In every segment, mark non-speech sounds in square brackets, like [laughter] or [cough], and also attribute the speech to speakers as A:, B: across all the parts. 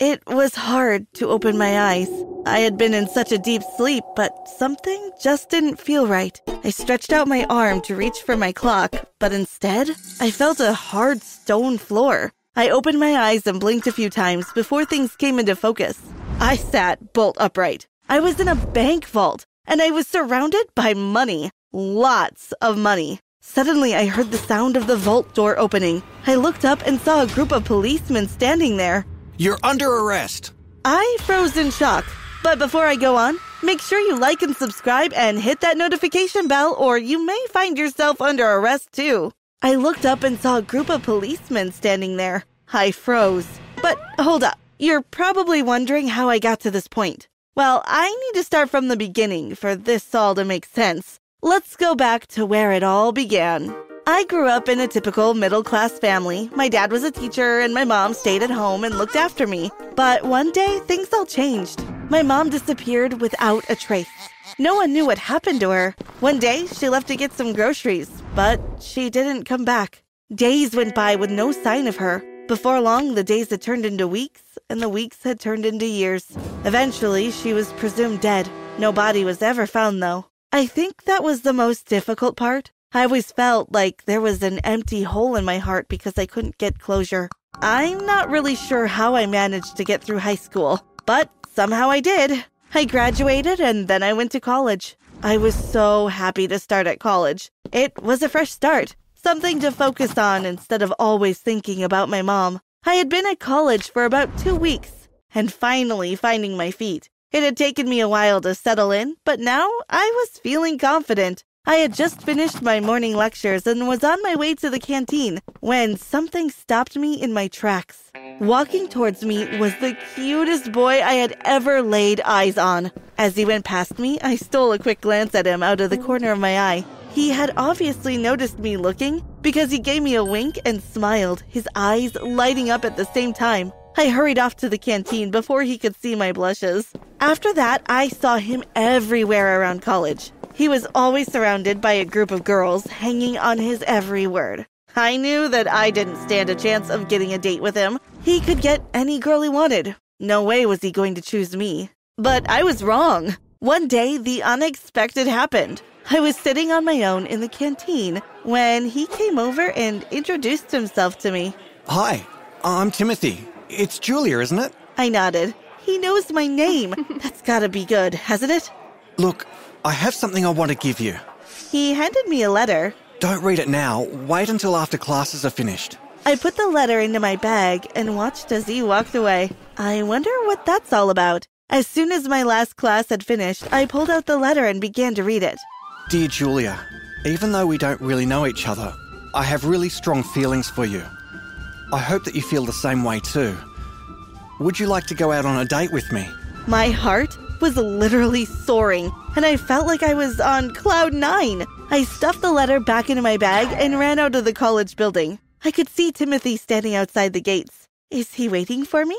A: It was hard to open my eyes. I had been in such a deep sleep, but something just didn't feel right. I stretched out my arm to reach for my clock, but instead, I felt a hard stone floor. I opened my eyes and blinked a few times before things came into focus. I sat bolt upright. I was in a bank vault, and I was surrounded by money. Lots of money. Suddenly, I heard the sound of the vault door opening. I looked up and saw a group of policemen standing there.
B: You're under arrest.
A: I froze in shock. But before I go on, make sure you like and subscribe and hit that notification bell, or you may find yourself under arrest too. I looked up and saw a group of policemen standing there. I froze. But hold up. You're probably wondering how I got to this point. Well, I need to start from the beginning for this all to make sense. Let's go back to where it all began. I grew up in a typical middle class family. My dad was a teacher, and my mom stayed at home and looked after me. But one day, things all changed. My mom disappeared without a trace. No one knew what happened to her. One day, she left to get some groceries, but she didn't come back. Days went by with no sign of her. Before long, the days had turned into weeks, and the weeks had turned into years. Eventually, she was presumed dead. No body was ever found, though. I think that was the most difficult part. I always felt like there was an empty hole in my heart because I couldn't get closure. I'm not really sure how I managed to get through high school, but somehow I did. I graduated and then I went to college. I was so happy to start at college. It was a fresh start, something to focus on instead of always thinking about my mom. I had been at college for about two weeks and finally finding my feet. It had taken me a while to settle in, but now I was feeling confident. I had just finished my morning lectures and was on my way to the canteen when something stopped me in my tracks. Walking towards me was the cutest boy I had ever laid eyes on. As he went past me, I stole a quick glance at him out of the corner of my eye. He had obviously noticed me looking because he gave me a wink and smiled, his eyes lighting up at the same time. I hurried off to the canteen before he could see my blushes. After that, I saw him everywhere around college. He was always surrounded by a group of girls hanging on his every word. I knew that I didn't stand a chance of getting a date with him. He could get any girl he wanted. No way was he going to choose me. But I was wrong. One day, the unexpected happened. I was sitting on my own in the canteen when he came over and introduced himself to me.
B: Hi, I'm Timothy. It's Julia, isn't it?
A: I nodded. He knows my name. [laughs] That's gotta be good, hasn't it?
B: Look, I have something I want to give you.
A: He handed me a letter.
B: Don't read it now. Wait until after classes are finished.
A: I put the letter into my bag and watched as he walked away. I wonder what that's all about. As soon as my last class had finished, I pulled out the letter and began to read it.
B: Dear Julia, even though we don't really know each other, I have really strong feelings for you. I hope that you feel the same way too. Would you like to go out on a date with me?
A: My heart was literally soaring, and I felt like I was on cloud nine. I stuffed the letter back into my bag and ran out of the college building. I could see Timothy standing outside the gates. Is he waiting for me?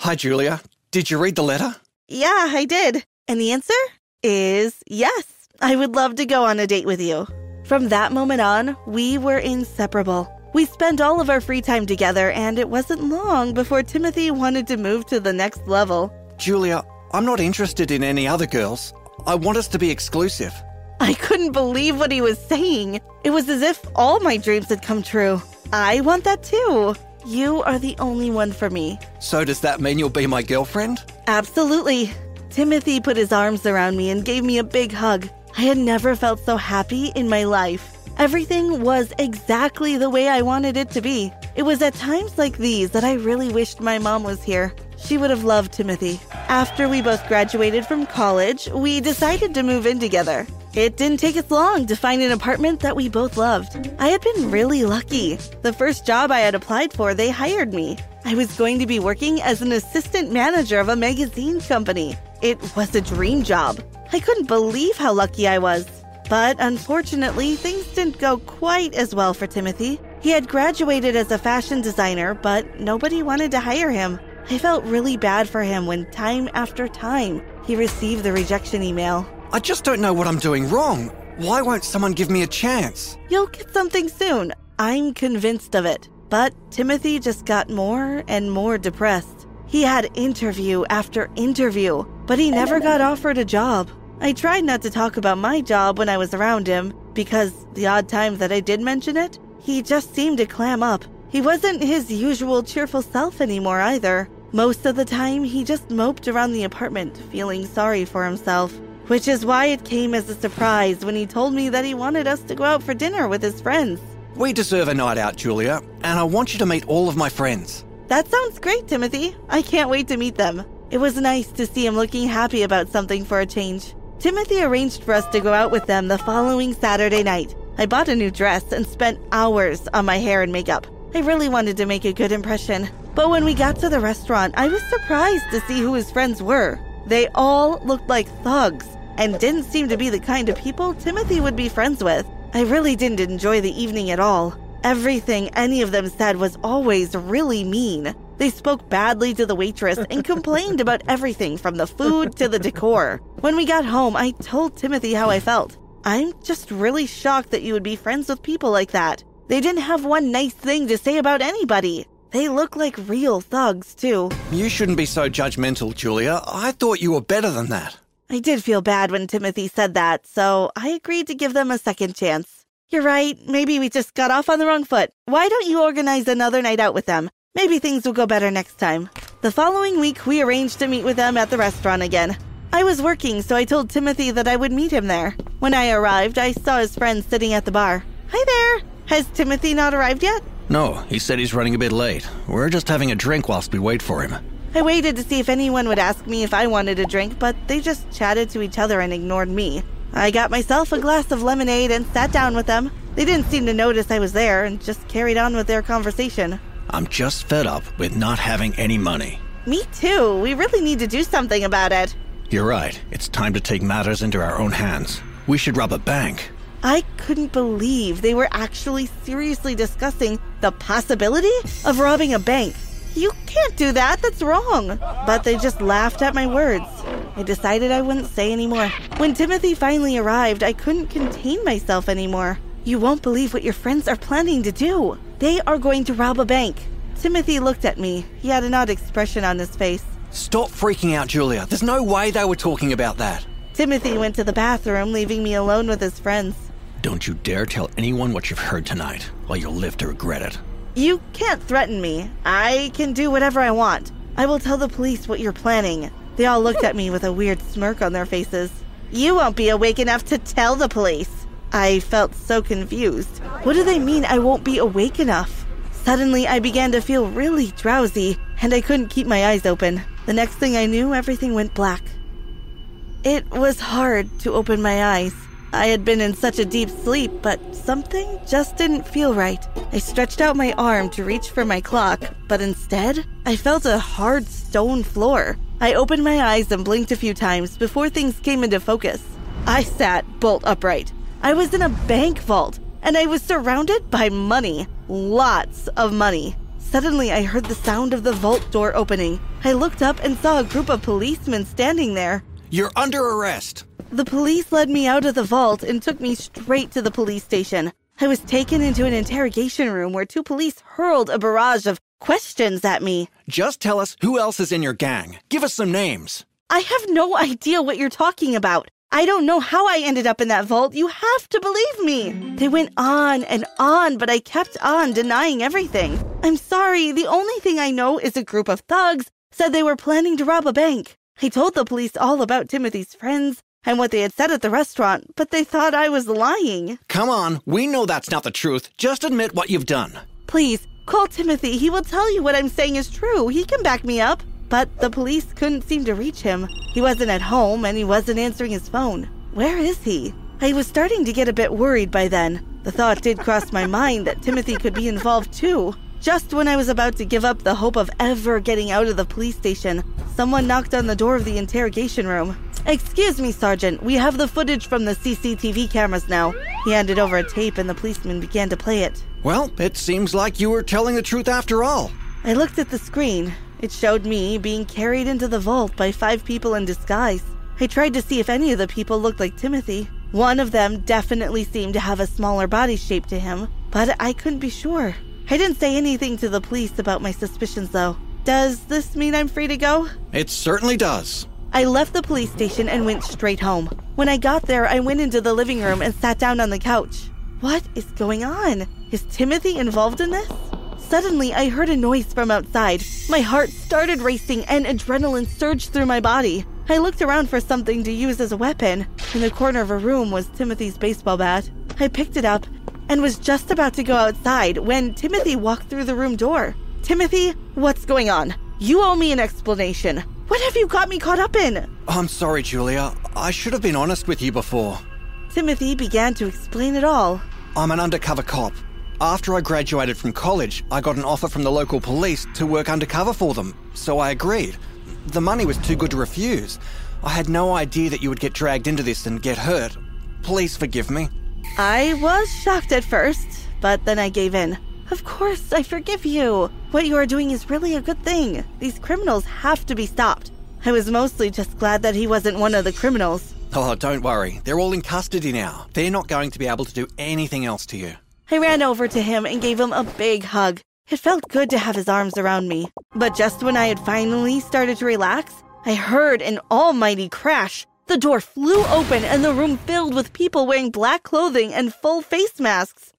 B: Hi, Julia. Did you read the letter?
A: Yeah, I did. And the answer is yes. I would love to go on a date with you. From that moment on, we were inseparable. We spent all of our free time together, and it wasn't long before Timothy wanted to move to the next level.
B: Julia, I'm not interested in any other girls. I want us to be exclusive.
A: I couldn't believe what he was saying. It was as if all my dreams had come true. I want that too. You are the only one for me.
B: So, does that mean you'll be my girlfriend?
A: Absolutely. Timothy put his arms around me and gave me a big hug. I had never felt so happy in my life. Everything was exactly the way I wanted it to be. It was at times like these that I really wished my mom was here. She would have loved Timothy. After we both graduated from college, we decided to move in together. It didn't take us long to find an apartment that we both loved. I had been really lucky. The first job I had applied for, they hired me. I was going to be working as an assistant manager of a magazine company. It was a dream job. I couldn't believe how lucky I was. But unfortunately, things didn't go quite as well for Timothy. He had graduated as a fashion designer, but nobody wanted to hire him. I felt really bad for him when time after time he received the rejection email.
B: I just don't know what I'm doing wrong. Why won't someone give me a chance?
A: You'll get something soon. I'm convinced of it. But Timothy just got more and more depressed. He had interview after interview, but he never got offered a job. I tried not to talk about my job when I was around him because the odd times that I did mention it, he just seemed to clam up. He wasn't his usual cheerful self anymore either. Most of the time, he just moped around the apartment, feeling sorry for himself. Which is why it came as a surprise when he told me that he wanted us to go out for dinner with his friends.
B: We deserve a night out, Julia, and I want you to meet all of my friends.
A: That sounds great, Timothy. I can't wait to meet them. It was nice to see him looking happy about something for a change. Timothy arranged for us to go out with them the following Saturday night. I bought a new dress and spent hours on my hair and makeup. I really wanted to make a good impression. But when we got to the restaurant, I was surprised to see who his friends were. They all looked like thugs and didn't seem to be the kind of people Timothy would be friends with. I really didn't enjoy the evening at all. Everything any of them said was always really mean. They spoke badly to the waitress and [laughs] complained about everything from the food to the decor. When we got home, I told Timothy how I felt. I'm just really shocked that you would be friends with people like that. They didn't have one nice thing to say about anybody. They look like real thugs, too.
B: You shouldn't be so judgmental, Julia. I thought you were better than that.
A: I did feel bad when Timothy said that, so I agreed to give them a second chance. You're right. Maybe we just got off on the wrong foot. Why don't you organize another night out with them? Maybe things will go better next time. The following week, we arranged to meet with them at the restaurant again. I was working, so I told Timothy that I would meet him there. When I arrived, I saw his friend sitting at the bar. Hi there! Has Timothy not arrived yet?
B: No, he said he's running a bit late. We're just having a drink whilst we wait for him.
A: I waited to see if anyone would ask me if I wanted a drink, but they just chatted to each other and ignored me. I got myself a glass of lemonade and sat down with them. They didn't seem to notice I was there and just carried on with their conversation.
B: I'm just fed up with not having any money.
A: Me too. We really need to do something about it.
B: You're right. It's time to take matters into our own hands. We should rob a bank.
A: I couldn't believe they were actually seriously discussing the possibility of robbing a bank. You can't do that, that's wrong. But they just laughed at my words. I decided I wouldn't say anymore. When Timothy finally arrived, I couldn't contain myself anymore. You won't believe what your friends are planning to do. They are going to rob a bank. Timothy looked at me. He had an odd expression on his face.
B: Stop freaking out, Julia. There's no way they were talking about that.
A: Timothy went to the bathroom, leaving me alone with his friends.
B: Don't you dare tell anyone what you've heard tonight, or you'll live to regret it.
A: You can't threaten me. I can do whatever I want. I will tell the police what you're planning. They all looked at me with a weird smirk on their faces. You won't be awake enough to tell the police. I felt so confused. What do they mean I won't be awake enough? Suddenly, I began to feel really drowsy, and I couldn't keep my eyes open. The next thing I knew, everything went black. It was hard to open my eyes. I had been in such a deep sleep, but something just didn't feel right. I stretched out my arm to reach for my clock, but instead, I felt a hard stone floor. I opened my eyes and blinked a few times before things came into focus. I sat bolt upright. I was in a bank vault, and I was surrounded by money. Lots of money. Suddenly, I heard the sound of the vault door opening. I looked up and saw a group of policemen standing there.
B: You're under arrest.
A: The police led me out of the vault and took me straight to the police station. I was taken into an interrogation room where two police hurled a barrage of questions at me.
B: Just tell us who else is in your gang. Give us some names.
A: I have no idea what you're talking about. I don't know how I ended up in that vault. You have to believe me. They went on and on, but I kept on denying everything. I'm sorry. The only thing I know is a group of thugs said they were planning to rob a bank. I told the police all about Timothy's friends and what they had said at the restaurant, but they thought I was lying.
B: Come on, we know that's not the truth. Just admit what you've done.
A: Please, call Timothy. He will tell you what I'm saying is true. He can back me up. But the police couldn't seem to reach him. He wasn't at home and he wasn't answering his phone. Where is he? I was starting to get a bit worried by then. The thought did cross my mind that Timothy could be involved too. Just when I was about to give up the hope of ever getting out of the police station, someone knocked on the door of the interrogation room. Excuse me, Sergeant. We have the footage from the CCTV cameras now. He handed over a tape and the policeman began to play it.
B: Well, it seems like you were telling the truth after all.
A: I looked at the screen. It showed me being carried into the vault by five people in disguise. I tried to see if any of the people looked like Timothy. One of them definitely seemed to have a smaller body shape to him, but I couldn't be sure. I didn't say anything to the police about my suspicions, though. Does this mean I'm free to go?
B: It certainly does.
A: I left the police station and went straight home. When I got there, I went into the living room and sat down on the couch. What is going on? Is Timothy involved in this? Suddenly, I heard a noise from outside. My heart started racing and adrenaline surged through my body. I looked around for something to use as a weapon. In the corner of a room was Timothy's baseball bat. I picked it up and was just about to go outside when Timothy walked through the room door. Timothy, what's going on? You owe me an explanation. What have you got me caught up in?
B: I'm sorry, Julia. I should have been honest with you before.
A: Timothy began to explain it all.
B: I'm an undercover cop. After I graduated from college, I got an offer from the local police to work undercover for them, so I agreed. The money was too good to refuse. I had no idea that you would get dragged into this and get hurt. Please forgive me.
A: I was shocked at first, but then I gave in. Of course, I forgive you. What you are doing is really a good thing. These criminals have to be stopped. I was mostly just glad that he wasn't one of the criminals.
B: Oh, don't worry. They're all in custody now. They're not going to be able to do anything else to you.
A: I ran over to him and gave him a big hug. It felt good to have his arms around me. But just when I had finally started to relax, I heard an almighty crash. The door flew open and the room filled with people wearing black clothing and full face masks.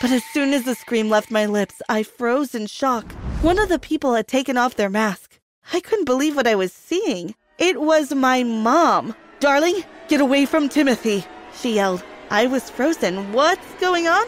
A: But as soon as the scream left my lips, I froze in shock. One of the people had taken off their mask. I couldn't believe what I was seeing. It was my mom. Darling, get away from Timothy, she yelled. I was frozen. What's going on?